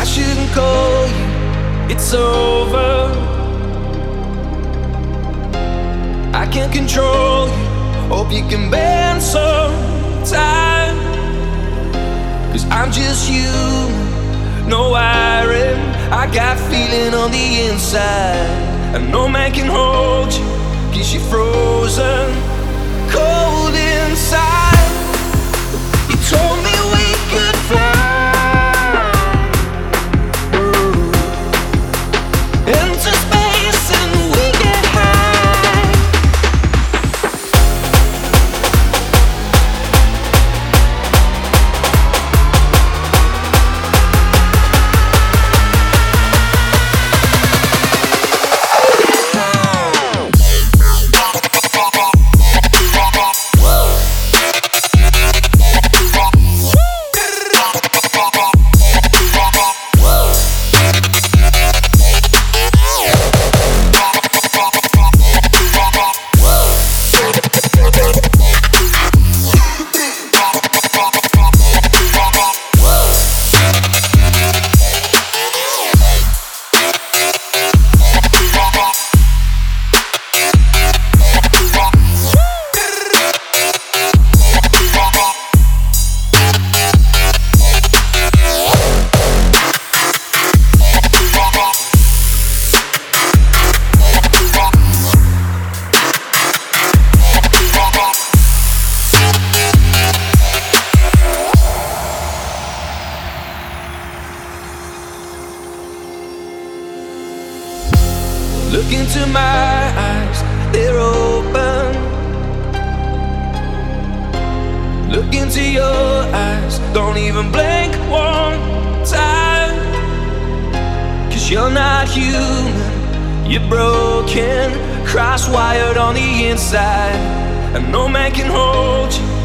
I shouldn't call you, it's over. I can't control you, hope you can bend some time. Cause I'm just you. no wiring. I got feeling on the inside, and no man can hold you, cause you're frozen, Look into my eyes, they're open. Look into your eyes, don't even blink one time. Cause you're not human, you're broken, cross wired on the inside. And no man can hold you,